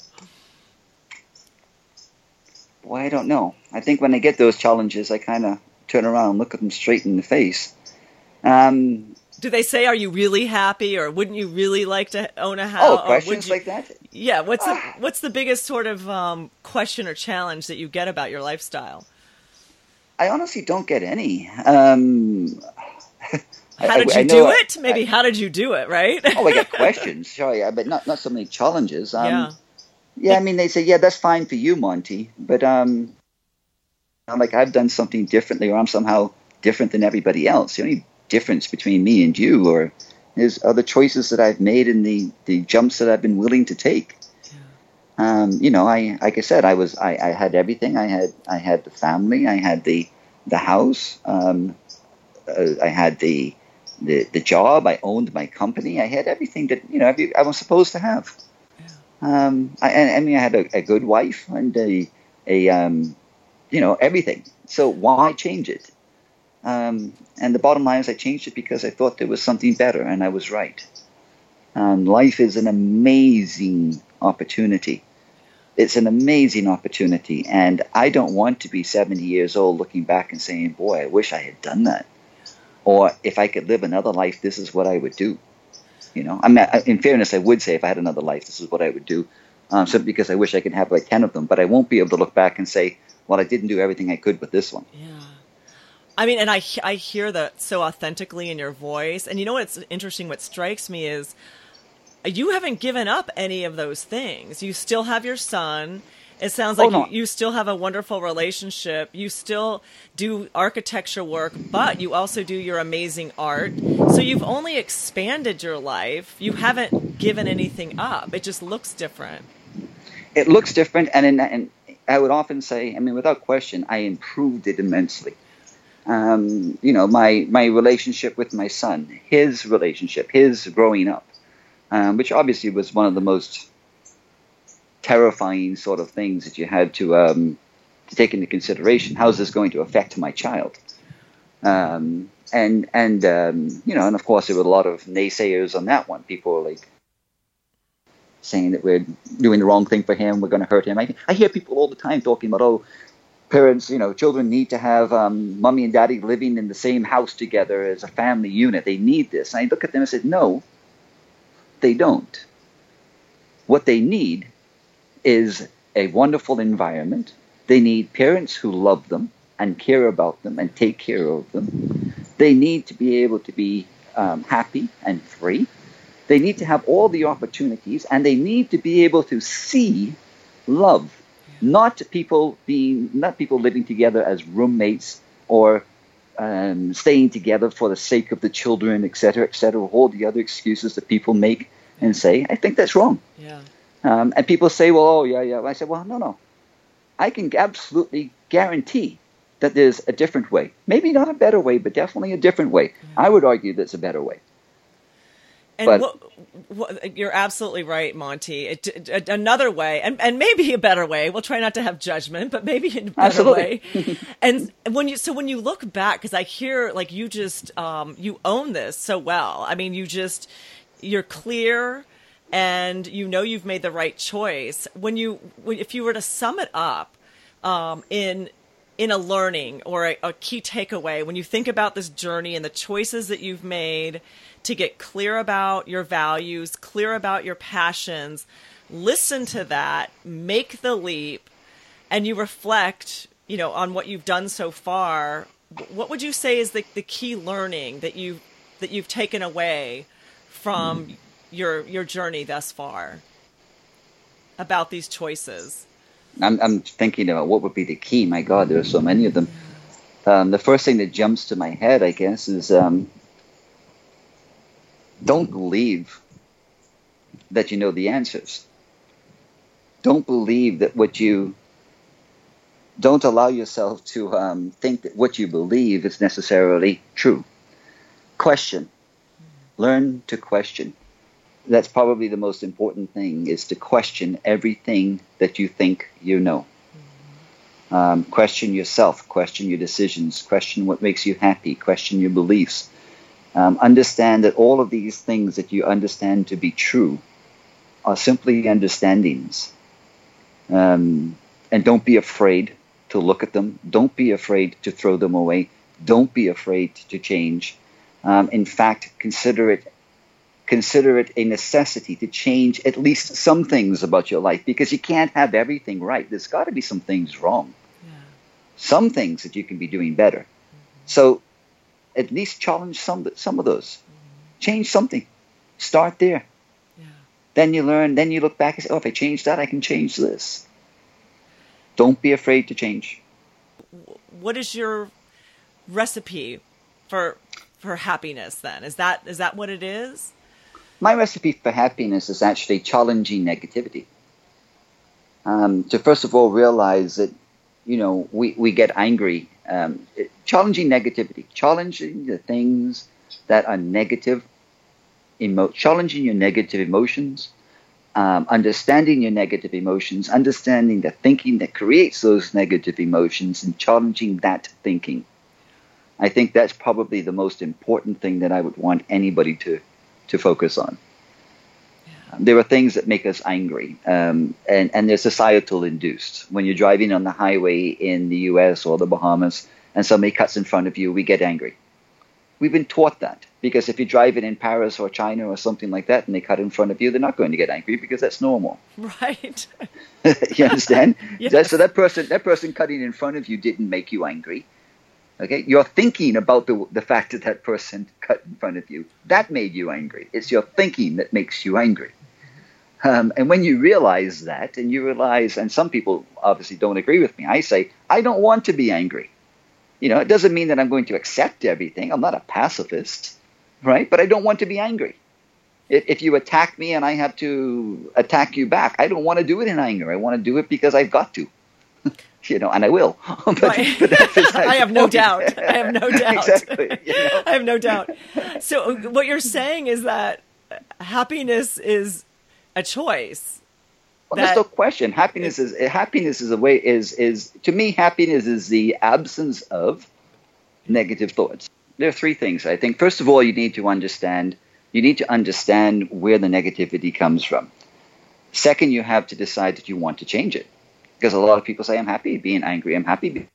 Well, I don't know. I think when I get those challenges, I kind of turn around and look at them straight in the face. Um, do they say, "Are you really happy?" or "Wouldn't you really like to own a house?" Oh, questions you, like that. Yeah. What's the What's the biggest sort of um, question or challenge that you get about your lifestyle? I honestly don't get any. Um, *laughs* how did you I, I do it? Maybe how did you do it? Right? oh, I get *laughs* questions, sorry, but not not so many challenges. Um, yeah. Yeah, I mean, they say, yeah, that's fine for you, Monty, but um, I'm like, I've done something differently, or I'm somehow different than everybody else. The only difference between me and you, or is other choices that I've made and the the jumps that I've been willing to take. Um, you know, I like I said, I was I, I had everything. I had I had the family. I had the the house. Um, uh, I had the, the the job. I owned my company. I had everything that you know I was supposed to have. Um, I, I, mean, I had a, a, good wife and a, a um, you know, everything. So why change it? Um, and the bottom line is, I changed it because I thought there was something better, and I was right. Um, life is an amazing opportunity. It's an amazing opportunity, and I don't want to be 70 years old looking back and saying, "Boy, I wish I had done that," or if I could live another life, this is what I would do. You know, I'm not, in fairness, I would say if I had another life, this is what I would do. Um, because I wish I could have like ten of them, but I won't be able to look back and say, well, I didn't do everything I could with this one. Yeah. I mean, and I I hear that so authentically in your voice. And you know what's interesting? What strikes me is you haven't given up any of those things. You still have your son. It sounds like oh, no. you, you, still have a wonderful relationship. You still do architecture work, but you also do your amazing art. So you've only expanded your life. You haven't given anything up. It just looks different. It looks different, and, in, and I would often say, I mean, without question, I improved it immensely. Um, you know, my my relationship with my son, his relationship, his growing up, um, which obviously was one of the most terrifying sort of things that you had to um, to take into consideration. How is this going to affect my child? Um, and and um, you know, and of course, there were a lot of naysayers on that one. People were like saying that we're doing the wrong thing for him, we're going to hurt him. I, I hear people all the time talking about, oh, parents, you know, children need to have um, mommy and daddy living in the same house together as a family unit. They need this. And I look at them and say, no, they don't. What they need is a wonderful environment. They need parents who love them and care about them and take care of them. They need to be able to be um, happy and free. They need to have all the opportunities and they need to be able to see love, not people being, not people living together as roommates or um, staying together for the sake of the children, etc., etc., all the other excuses that people make and say. I think that's wrong. Yeah. Um, and people say, well, oh, yeah, yeah. I said, well, no, no. I can absolutely guarantee that there's a different way. Maybe not a better way, but definitely a different way. Mm-hmm. I would argue that's a better way. And but, what, what, you're absolutely right, Monty. It, another way, and, and maybe a better way. We'll try not to have judgment, but maybe in a better absolutely. way. *laughs* and when you so when you look back, because I hear like you just um, you own this so well. I mean, you just you're clear and you know you've made the right choice. When you if you were to sum it up um, in in a learning or a, a, key takeaway when you think about this journey and the choices that you've made to get clear about your values clear about your passions listen to that make the leap and you reflect you know on what you've done so far what would you say is the, the key learning that you that you've taken away from your your journey thus far about these choices? I'm, I'm thinking about what would be the key. My God, there are so many of them. Um, the first thing that jumps to my head, I guess, is um, don't believe that you know the answers. Don't believe that what you don't allow yourself to um, think that what you believe is necessarily true. Question. Learn to question. That's probably the most important thing is to question everything that you think you know. Um, question yourself, question your decisions, question what makes you happy, question your beliefs. Um, understand that all of these things that you understand to be true are simply understandings. Um, and don't be afraid to look at them. Don't be afraid to throw them away. Don't be afraid to change. Um, in fact, consider it consider it a necessity to change at least some things about your life because you can't have everything right. There's got to be some things wrong. Yeah. Some things that you can be doing better. Mm-hmm. So at least challenge some some of those. Mm-hmm. Change something. Start there. Yeah. Then you learn, then you look back and say, "Oh, if I change that, I can change this." Don't be afraid to change. What is your recipe for for happiness then? Is that is that what it is? My recipe for happiness is actually challenging negativity. Um, to first of all realize that you know we, we get angry um, challenging negativity challenging the things that are negative emo- challenging your negative emotions um, understanding your negative emotions, understanding the thinking that creates those negative emotions, and challenging that thinking. I think that's probably the most important thing that I would want anybody to, to focus on. Yeah. There are things that make us angry, um, and, and they're societal induced. When you're driving on the highway in the US or the Bahamas and somebody cuts in front of you, we get angry. We've been taught that because if you're driving in Paris or China or something like that and they cut in front of you, they're not going to get angry because that's normal. *laughs* Right. *laughs* you understand? *laughs* yes. So that person, that person cutting in front of you didn't make you angry. Okay, you're thinking about the the fact that that person cut in front of you. That made you angry. It's your thinking that makes you angry. Um, and when you realize that, and you realize, and some people obviously don't agree with me, I say, I don't want to be angry. You know, it doesn't mean that I'm going to accept everything. I'm not a pacifist, right? But I don't want to be angry. If, if you attack me and I have to attack you back, I don't want to do it in anger. I want to do it because I've got to. You know, and I will. *laughs* but, right. but *laughs* I have no doubt. I have no *laughs* doubt. exactly. You know? I have no doubt. So uh, what you're saying is that happiness is a choice well, there's no question. Happiness is happiness is a way is is to me happiness is the absence of negative thoughts. There are three things I think. First of all, you need to understand you need to understand where the negativity comes from. Second, you have to decide that you want to change it. Because a lot of people say, I'm happy being angry, I'm happy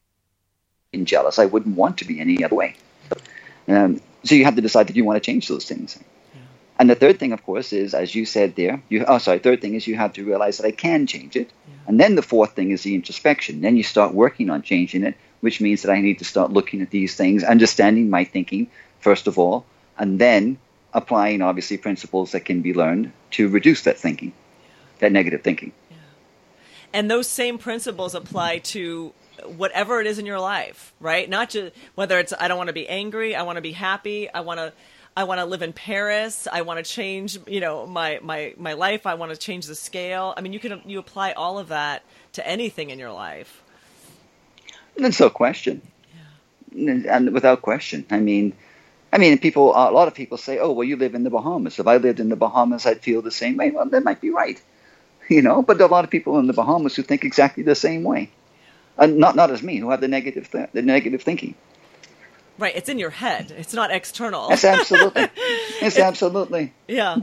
being jealous, I wouldn't want to be any other way. Um, so you have to decide that you want to change those things. And the third thing, of course, is as you said there. You, oh, sorry. Third thing is you have to realize that I can change it. Yeah. And then the fourth thing is the introspection. Then you start working on changing it, which means that I need to start looking at these things, understanding my thinking first of all, and then applying obviously principles that can be learned to reduce that thinking, that negative thinking. And those same principles apply to whatever it is in your life, right? Not just whether it's I don't want to be angry, I want to be happy, I want to I want to live in Paris. I want to change, you know, my my my life. I want to change the scale. I mean, you can you apply all of that to anything in your life. There's no question, yeah. and without question. I mean, I mean, people. A lot of people say, "Oh, well, you live in the Bahamas. If I lived in the Bahamas, I'd feel the same way." Well, that might be right, *laughs* you know. But there are a lot of people in the Bahamas who think exactly the same way, and not not as me, who have the negative th- the negative thinking. Right, it's in your head. It's not external. Yes, absolutely. *laughs* Yes, absolutely. Yeah.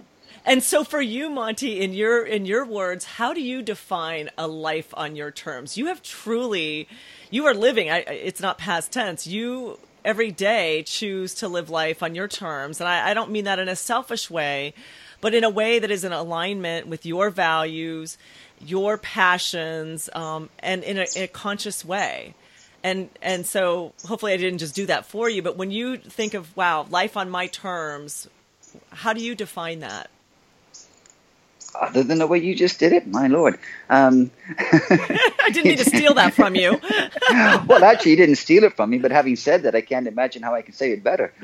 And so for you, Monty, in your in your words, how do you define a life on your terms? You have truly you are living, I, it's not past tense. You every day choose to live life on your terms. And I, I don't mean that in a selfish way, but in a way that is in alignment with your values, your passions, um, and in a, in a conscious way and and so hopefully I didn't just do that for you. But when you think of wow, life on my terms, how do you define that? other than the way you just did it, my lord. Um, *laughs* I didn't mean to steal that from you. *laughs* well, actually, you didn't steal it from me, but having said that, I can't imagine how I can say it better. *laughs*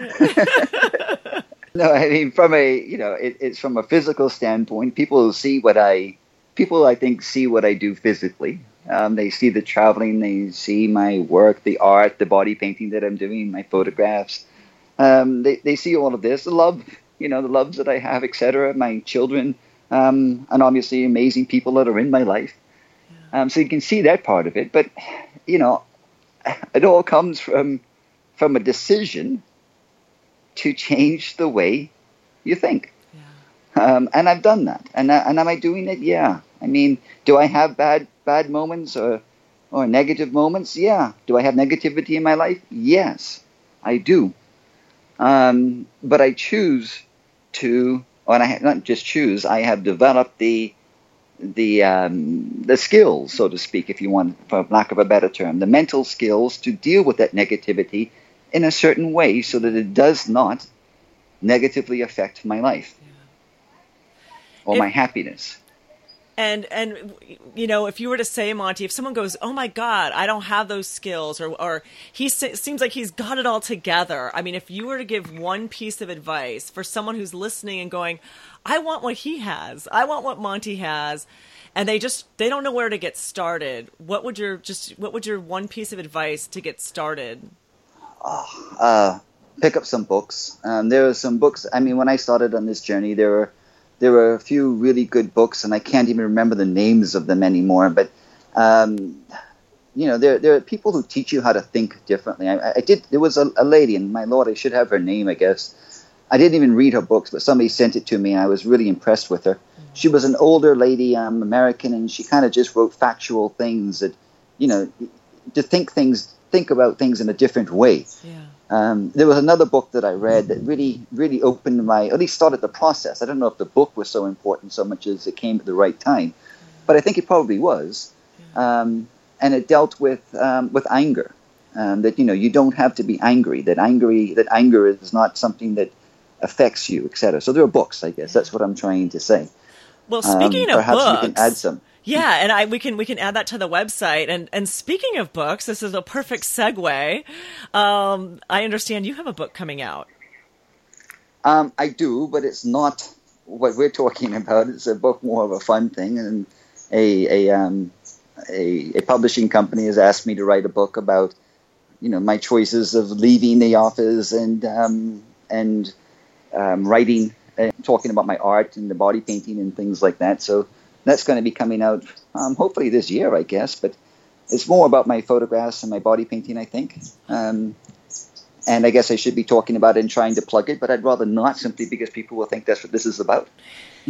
*laughs* no, I mean, from a you know, it, it's from a physical standpoint. People see what I, people I think see what I do physically. Um, they see the traveling, they see my work, the art, the body painting that I'm doing, my photographs. Um, they they see all of this, the love, you know, the loves that I have, etc. My children um, and obviously amazing people that are in my life. Um, so you can see that part of it, but you know, it all comes from from a decision to change the way you think. Yeah. Um, and I've done that. And uh, and am I doing it? Yeah. I mean, do I have bad bad moments or or negative moments? Yeah. Do I have negativity in my life? Yes, I do. Um, but I choose to and I not just choose, I have developed the the um, the skills, so to speak, if you want, for lack of a better term, the mental skills to deal with that negativity in a certain way, so that it does not negatively affect my life yeah. or if, my happiness. And and you know, if you were to say Monty, if someone goes, "Oh my God, I don't have those skills," or or he seems like he's got it all together. I mean, if you were to give one piece of advice for someone who's listening and going, "I want what he has. I want what Monty has," and they just they don't know where to get started. What would your just what would your one piece of advice to get started? Oh, uh, pick up some books. Um, there are some books. I mean, when I started on this journey, there were there were a few really good books, and I can't even remember the names of them anymore. But um, you know, there there are people who teach you how to think differently. I, I did. There was a, a, lady, and my lord, I should have her name, I guess. I didn't even read her books, but somebody sent it to me, and I was really impressed with her. She was an older lady, um, American, and she kind of just wrote factual things that, you know, to think things, think about things in a different way. Yeah. Um, there was another book that I read that really, really opened my, at least started the process. I don't know if the book was so important so much as it came at the right time, but I think it probably was. Um, and it dealt with um, with anger. Um, that you know you don't have to be angry. That angry that anger is not something that affects you, etc. So there are books, I guess. That's what I'm trying to say. Well, speaking um, of perhaps books, you can add some. Yeah, and I we can we can add that to the website. And and speaking of books, this is a perfect segue. Um, I understand you have a book coming out. Um, I do, but it's not what we're talking *laughs* about. It's a book more of a fun thing, and a a um, a, a publishing company has asked me to write a book about you know my choices of leaving the office and um, and um, writing and talking about my art and the body painting and things like that. So that's going to be coming out um, hopefully this year, I guess. But it's more about my photographs and my body painting, I think. Um, and I guess I should be talking about it and trying to plug it, but I'd rather not, simply because people will think that's what this is about. *laughs*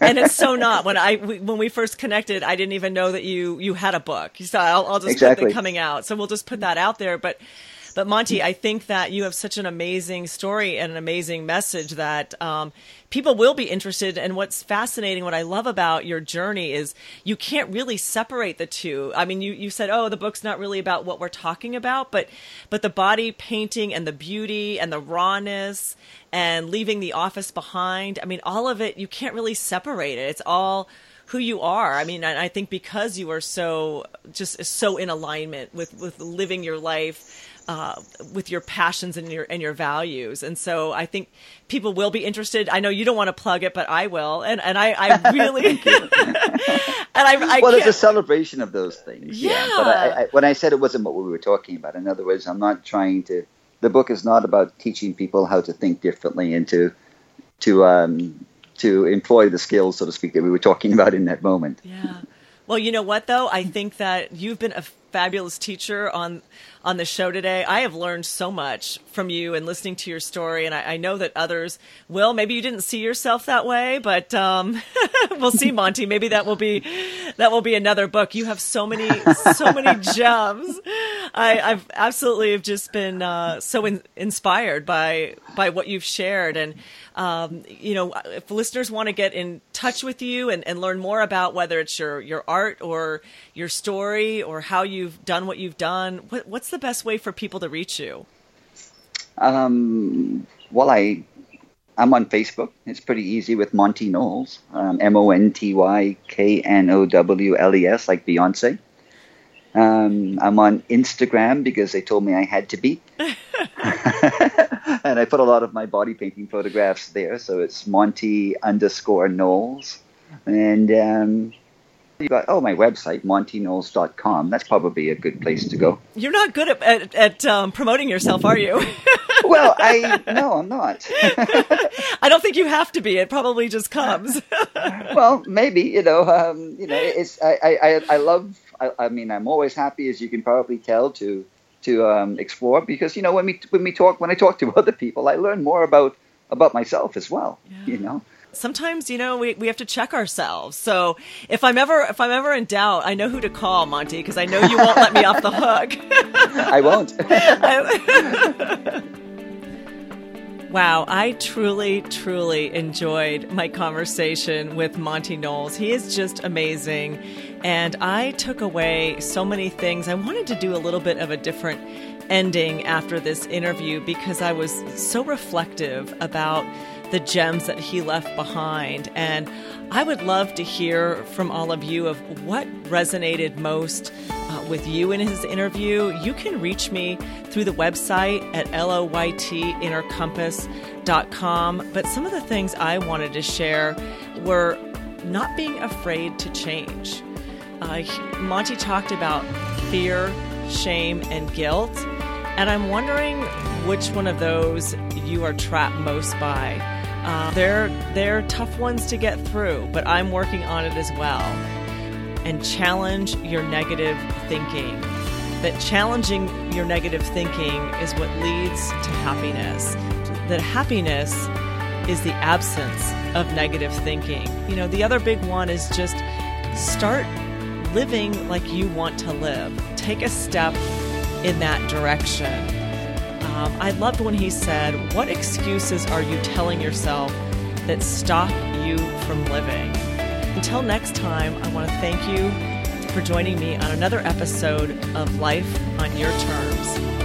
and it's so not. When I when we first connected, I didn't even know that you you had a book. So I'll, I'll just exactly. put the coming out. So we'll just put that out there. But but Monty, I think that you have such an amazing story and an amazing message that um, people will be interested. And what's fascinating, what I love about your journey is you can't really separate the two. I mean, you, you said, oh, the book's not really about what we're talking about, but but the body painting and the beauty and the rawness and leaving the office behind. I mean, all of it, you can't really separate it. It's all who you are. I mean, I think because you are so just so in alignment with with living your life uh, with your passions and your and your values. And so I think people will be interested. I know you don't want to plug it, but I will. And and I, I *laughs* really *laughs* and I, I well, it's a celebration of those things. Yeah. yeah. But I, I, when I said it wasn't what we were talking about, in other words, I'm not trying to. The book is not about teaching people how to think differently and to to um, to employ the skills, so to speak, that we were talking about in that moment. Yeah. Well, you know what though? I think that you've been a fabulous teacher on on the show today. I have learned so much from you and listening to your story, and I, I know that others will. Maybe you didn't see yourself that way, but um, *laughs* we'll see, Monty. Maybe that will be that will be another book. You have so many so many *laughs* gems. I, have absolutely have just been uh, so in, inspired by by what you've shared, and um, you know, if listeners want to get in touch with you and, and learn more about whether it's your your art or your story or how you've done what you've done, what, what's the best way for people to reach you? Um, well, I I'm on Facebook. It's pretty easy with Monty Knowles, um, M O N T Y K N O W L E S, like Beyonce. Um, I'm on Instagram because they told me I had to be. *laughs* *laughs* and I put a lot of my body painting photographs there. So it's Monty underscore Knowles. And um, you got, oh, my website, montyknowles.com. That's probably a good place to go. You're not good at, at, at um, promoting yourself, are you? *laughs* well, I no, I'm not. *laughs* I don't think you have to be. It probably just comes. *laughs* well, maybe you know. Um, you know, it's I I I love. I, I, mean, I'm always happy, as you can probably tell, to to um, explore because you know when we when we talk when I talk to other people, I learn more about about myself as well. Yeah. You know sometimes you know we, we have to check ourselves so if i'm ever if i'm ever in doubt i know who to call monty because i know you won't let me off the hook i won't *laughs* *laughs* Wow, I truly, truly enjoyed my conversation with Monty Knowles. He is just amazing. And I took away so many things. I wanted to do a little bit of a different ending after this interview because I was so reflective about the gems that he left behind. And I would love to hear from all of you of what resonated most uh, with you in his interview. You can reach me through the website at loytinnercompass.com. But some of the things I wanted to share were not being afraid to change. Uh, Monty talked about fear, shame, and guilt. And I'm wondering which one of those you are trapped most by. Uh, they're they're tough ones to get through, but I'm working on it as well. And challenge your negative thinking. That challenging your negative thinking is what leads to happiness. That happiness is the absence of negative thinking. You know, the other big one is just start living like you want to live. Take a step in that direction um, I loved when he said, What excuses are you telling yourself that stop you from living? Until next time, I want to thank you for joining me on another episode of Life on Your Terms.